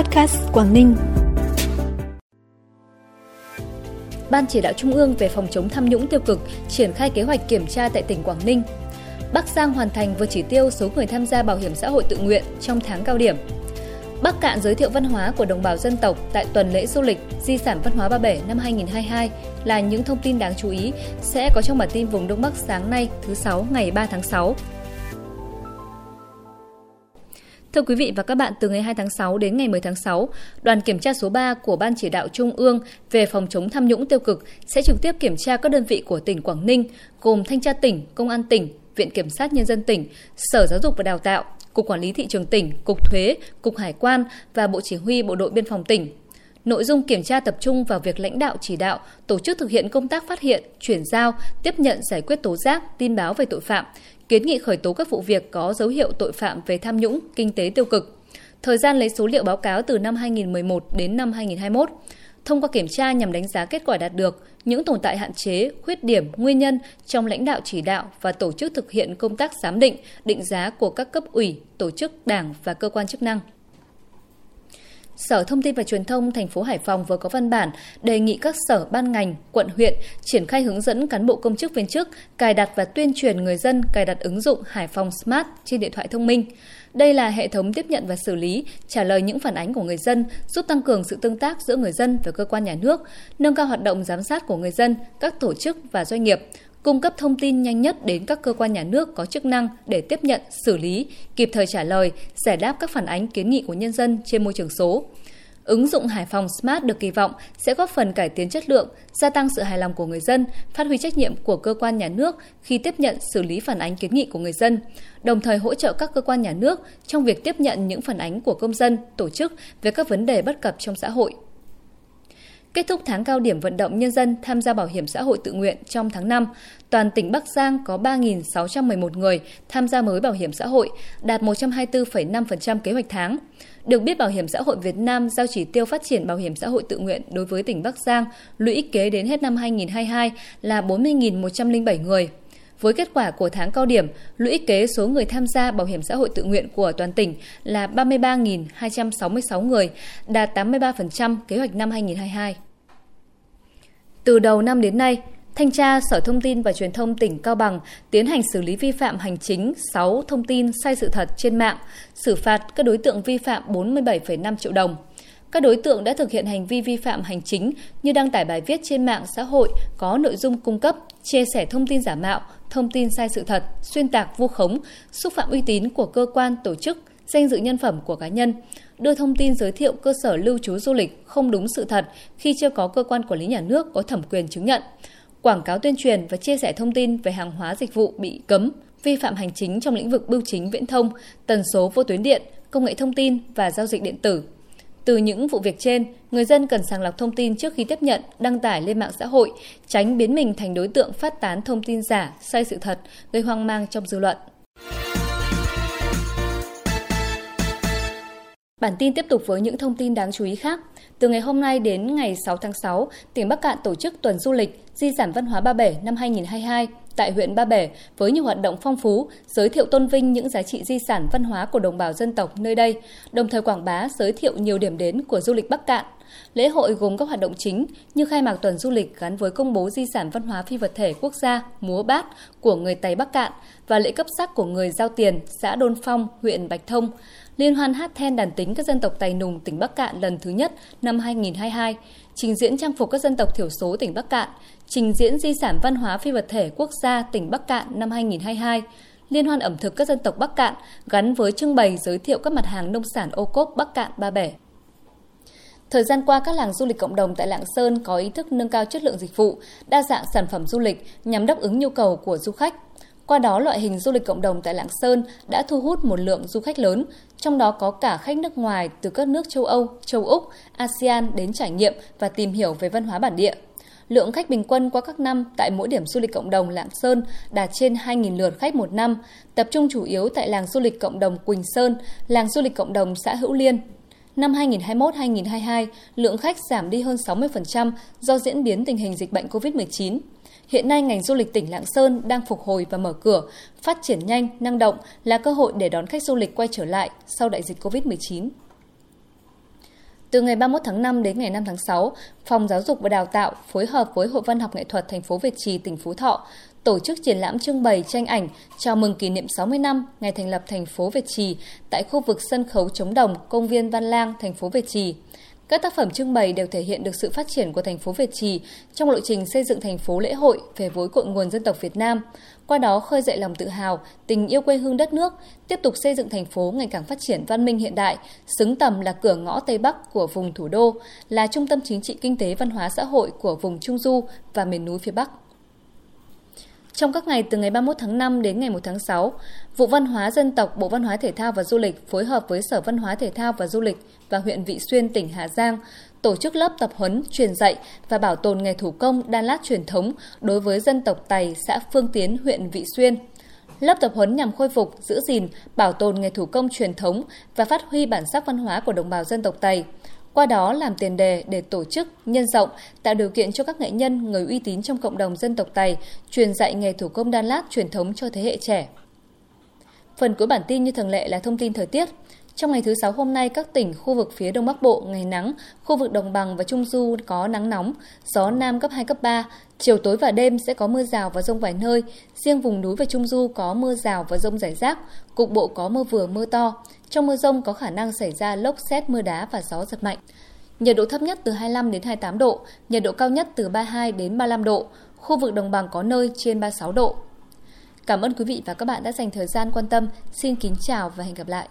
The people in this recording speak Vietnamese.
Podcast Quảng Ninh. Ban chỉ đạo Trung ương về phòng chống tham nhũng tiêu cực triển khai kế hoạch kiểm tra tại tỉnh Quảng Ninh. Bắc Giang hoàn thành vượt chỉ tiêu số người tham gia bảo hiểm xã hội tự nguyện trong tháng cao điểm. Bắc Cạn giới thiệu văn hóa của đồng bào dân tộc tại tuần lễ du lịch Di sản văn hóa Ba Bể năm 2022 là những thông tin đáng chú ý sẽ có trong bản tin vùng Đông Bắc sáng nay, thứ 6 ngày 3 tháng 6. Thưa quý vị và các bạn, từ ngày 2 tháng 6 đến ngày 10 tháng 6, đoàn kiểm tra số 3 của Ban chỉ đạo Trung ương về phòng chống tham nhũng tiêu cực sẽ trực tiếp kiểm tra các đơn vị của tỉnh Quảng Ninh, gồm Thanh tra tỉnh, Công an tỉnh, Viện Kiểm sát Nhân dân tỉnh, Sở Giáo dục và Đào tạo, Cục Quản lý Thị trường tỉnh, Cục Thuế, Cục Hải quan và Bộ Chỉ huy Bộ đội Biên phòng tỉnh. Nội dung kiểm tra tập trung vào việc lãnh đạo chỉ đạo, tổ chức thực hiện công tác phát hiện, chuyển giao, tiếp nhận giải quyết tố giác, tin báo về tội phạm, kiến nghị khởi tố các vụ việc có dấu hiệu tội phạm về tham nhũng, kinh tế tiêu cực. Thời gian lấy số liệu báo cáo từ năm 2011 đến năm 2021. Thông qua kiểm tra nhằm đánh giá kết quả đạt được, những tồn tại hạn chế, khuyết điểm, nguyên nhân trong lãnh đạo chỉ đạo và tổ chức thực hiện công tác giám định, định giá của các cấp ủy, tổ chức, đảng và cơ quan chức năng. Sở Thông tin và Truyền thông thành phố Hải Phòng vừa có văn bản đề nghị các sở ban ngành, quận huyện triển khai hướng dẫn cán bộ công chức viên chức cài đặt và tuyên truyền người dân cài đặt ứng dụng Hải Phòng Smart trên điện thoại thông minh. Đây là hệ thống tiếp nhận và xử lý, trả lời những phản ánh của người dân, giúp tăng cường sự tương tác giữa người dân và cơ quan nhà nước, nâng cao hoạt động giám sát của người dân, các tổ chức và doanh nghiệp, cung cấp thông tin nhanh nhất đến các cơ quan nhà nước có chức năng để tiếp nhận, xử lý, kịp thời trả lời, giải đáp các phản ánh kiến nghị của nhân dân trên môi trường số. Ứng dụng Hải Phòng Smart được kỳ vọng sẽ góp phần cải tiến chất lượng, gia tăng sự hài lòng của người dân, phát huy trách nhiệm của cơ quan nhà nước khi tiếp nhận xử lý phản ánh kiến nghị của người dân, đồng thời hỗ trợ các cơ quan nhà nước trong việc tiếp nhận những phản ánh của công dân, tổ chức về các vấn đề bất cập trong xã hội. Kết thúc tháng cao điểm vận động nhân dân tham gia bảo hiểm xã hội tự nguyện trong tháng 5, toàn tỉnh Bắc Giang có 3.611 người tham gia mới bảo hiểm xã hội, đạt 124,5% kế hoạch tháng. Được biết, Bảo hiểm xã hội Việt Nam giao chỉ tiêu phát triển bảo hiểm xã hội tự nguyện đối với tỉnh Bắc Giang lũy kế đến hết năm 2022 là 40.107 người. Với kết quả của tháng cao điểm, lũy kế số người tham gia bảo hiểm xã hội tự nguyện của toàn tỉnh là 33.266 người, đạt 83% kế hoạch năm 2022. Từ đầu năm đến nay, Thanh tra Sở Thông tin và Truyền thông tỉnh Cao Bằng tiến hành xử lý vi phạm hành chính 6 thông tin sai sự thật trên mạng, xử phạt các đối tượng vi phạm 47,5 triệu đồng. Các đối tượng đã thực hiện hành vi vi phạm hành chính như đăng tải bài viết trên mạng xã hội có nội dung cung cấp, chia sẻ thông tin giả mạo, thông tin sai sự thật, xuyên tạc vu khống, xúc phạm uy tín của cơ quan, tổ chức, danh dự nhân phẩm của cá nhân, đưa thông tin giới thiệu cơ sở lưu trú du lịch không đúng sự thật khi chưa có cơ quan quản lý nhà nước có thẩm quyền chứng nhận, quảng cáo tuyên truyền và chia sẻ thông tin về hàng hóa dịch vụ bị cấm, vi phạm hành chính trong lĩnh vực bưu chính viễn thông, tần số vô tuyến điện, công nghệ thông tin và giao dịch điện tử. Từ những vụ việc trên, người dân cần sàng lọc thông tin trước khi tiếp nhận, đăng tải lên mạng xã hội, tránh biến mình thành đối tượng phát tán thông tin giả, sai sự thật, gây hoang mang trong dư luận. Bản tin tiếp tục với những thông tin đáng chú ý khác. Từ ngày hôm nay đến ngày 6 tháng 6, tỉnh Bắc Cạn tổ chức tuần du lịch Di sản văn hóa Ba Bể năm 2022 tại huyện Ba Bể với nhiều hoạt động phong phú, giới thiệu tôn vinh những giá trị di sản văn hóa của đồng bào dân tộc nơi đây, đồng thời quảng bá giới thiệu nhiều điểm đến của du lịch Bắc Cạn. Lễ hội gồm các hoạt động chính như khai mạc tuần du lịch gắn với công bố di sản văn hóa phi vật thể quốc gia múa bát của người Tây Bắc Cạn và lễ cấp sắc của người Giao Tiền, xã Đôn Phong, huyện Bạch Thông. Liên hoan hát then đàn tính các dân tộc Tài Nùng tỉnh Bắc Cạn lần thứ nhất năm 2022, trình diễn trang phục các dân tộc thiểu số tỉnh Bắc Cạn, trình diễn di sản văn hóa phi vật thể quốc gia tỉnh Bắc Cạn năm 2022, liên hoan ẩm thực các dân tộc Bắc Cạn gắn với trưng bày giới thiệu các mặt hàng nông sản ô cốp Bắc Cạn Ba Bể. Thời gian qua, các làng du lịch cộng đồng tại Lạng Sơn có ý thức nâng cao chất lượng dịch vụ, đa dạng sản phẩm du lịch nhằm đáp ứng nhu cầu của du khách. Qua đó, loại hình du lịch cộng đồng tại Lạng Sơn đã thu hút một lượng du khách lớn, trong đó có cả khách nước ngoài từ các nước châu Âu, châu Úc, ASEAN đến trải nghiệm và tìm hiểu về văn hóa bản địa. Lượng khách bình quân qua các năm tại mỗi điểm du lịch cộng đồng Lạng Sơn đạt trên 2.000 lượt khách một năm, tập trung chủ yếu tại làng du lịch cộng đồng Quỳnh Sơn, làng du lịch cộng đồng xã Hữu Liên. Năm 2021-2022, lượng khách giảm đi hơn 60% do diễn biến tình hình dịch bệnh COVID-19. Hiện nay, ngành du lịch tỉnh Lạng Sơn đang phục hồi và mở cửa, phát triển nhanh, năng động là cơ hội để đón khách du lịch quay trở lại sau đại dịch COVID-19. Từ ngày 31 tháng 5 đến ngày 5 tháng 6, Phòng Giáo dục và Đào tạo phối hợp với Hội Văn học Nghệ thuật thành phố Việt Trì, tỉnh Phú Thọ tổ chức triển lãm trưng bày tranh ảnh chào mừng kỷ niệm 60 năm ngày thành lập thành phố Việt Trì tại khu vực sân khấu chống đồng, công viên Văn Lang, thành phố Việt Trì. Các tác phẩm trưng bày đều thể hiện được sự phát triển của thành phố Việt Trì trong lộ trình xây dựng thành phố lễ hội về với cội nguồn dân tộc Việt Nam, qua đó khơi dậy lòng tự hào, tình yêu quê hương đất nước, tiếp tục xây dựng thành phố ngày càng phát triển văn minh hiện đại, xứng tầm là cửa ngõ Tây Bắc của vùng thủ đô, là trung tâm chính trị kinh tế văn hóa xã hội của vùng Trung Du và miền núi phía Bắc. Trong các ngày từ ngày 31 tháng 5 đến ngày 1 tháng 6, Vụ Văn hóa Dân tộc Bộ Văn hóa Thể thao và Du lịch phối hợp với Sở Văn hóa Thể thao và Du lịch và huyện Vị Xuyên, tỉnh Hà Giang tổ chức lớp tập huấn, truyền dạy và bảo tồn nghề thủ công đan lát truyền thống đối với dân tộc Tày, xã Phương Tiến, huyện Vị Xuyên. Lớp tập huấn nhằm khôi phục, giữ gìn, bảo tồn nghề thủ công truyền thống và phát huy bản sắc văn hóa của đồng bào dân tộc Tày qua đó làm tiền đề để tổ chức, nhân rộng, tạo điều kiện cho các nghệ nhân, người uy tín trong cộng đồng dân tộc Tày truyền dạy nghề thủ công đan lát truyền thống cho thế hệ trẻ. Phần cuối bản tin như thường lệ là thông tin thời tiết. Trong ngày thứ Sáu hôm nay, các tỉnh khu vực phía Đông Bắc Bộ ngày nắng, khu vực Đồng bằng và Trung Du có nắng nóng, gió Nam cấp 2, cấp 3. Chiều tối và đêm sẽ có mưa rào và rông vài nơi. Riêng vùng núi và Trung Du có mưa rào và rông rải rác, cục bộ có mưa vừa mưa to. Trong mưa rông có khả năng xảy ra lốc xét, mưa đá và gió giật mạnh. Nhiệt độ thấp nhất từ 25 đến 28 độ, nhiệt độ cao nhất từ 32 đến 35 độ. Khu vực đồng bằng có nơi trên 36 độ. Cảm ơn quý vị và các bạn đã dành thời gian quan tâm. Xin kính chào và hẹn gặp lại.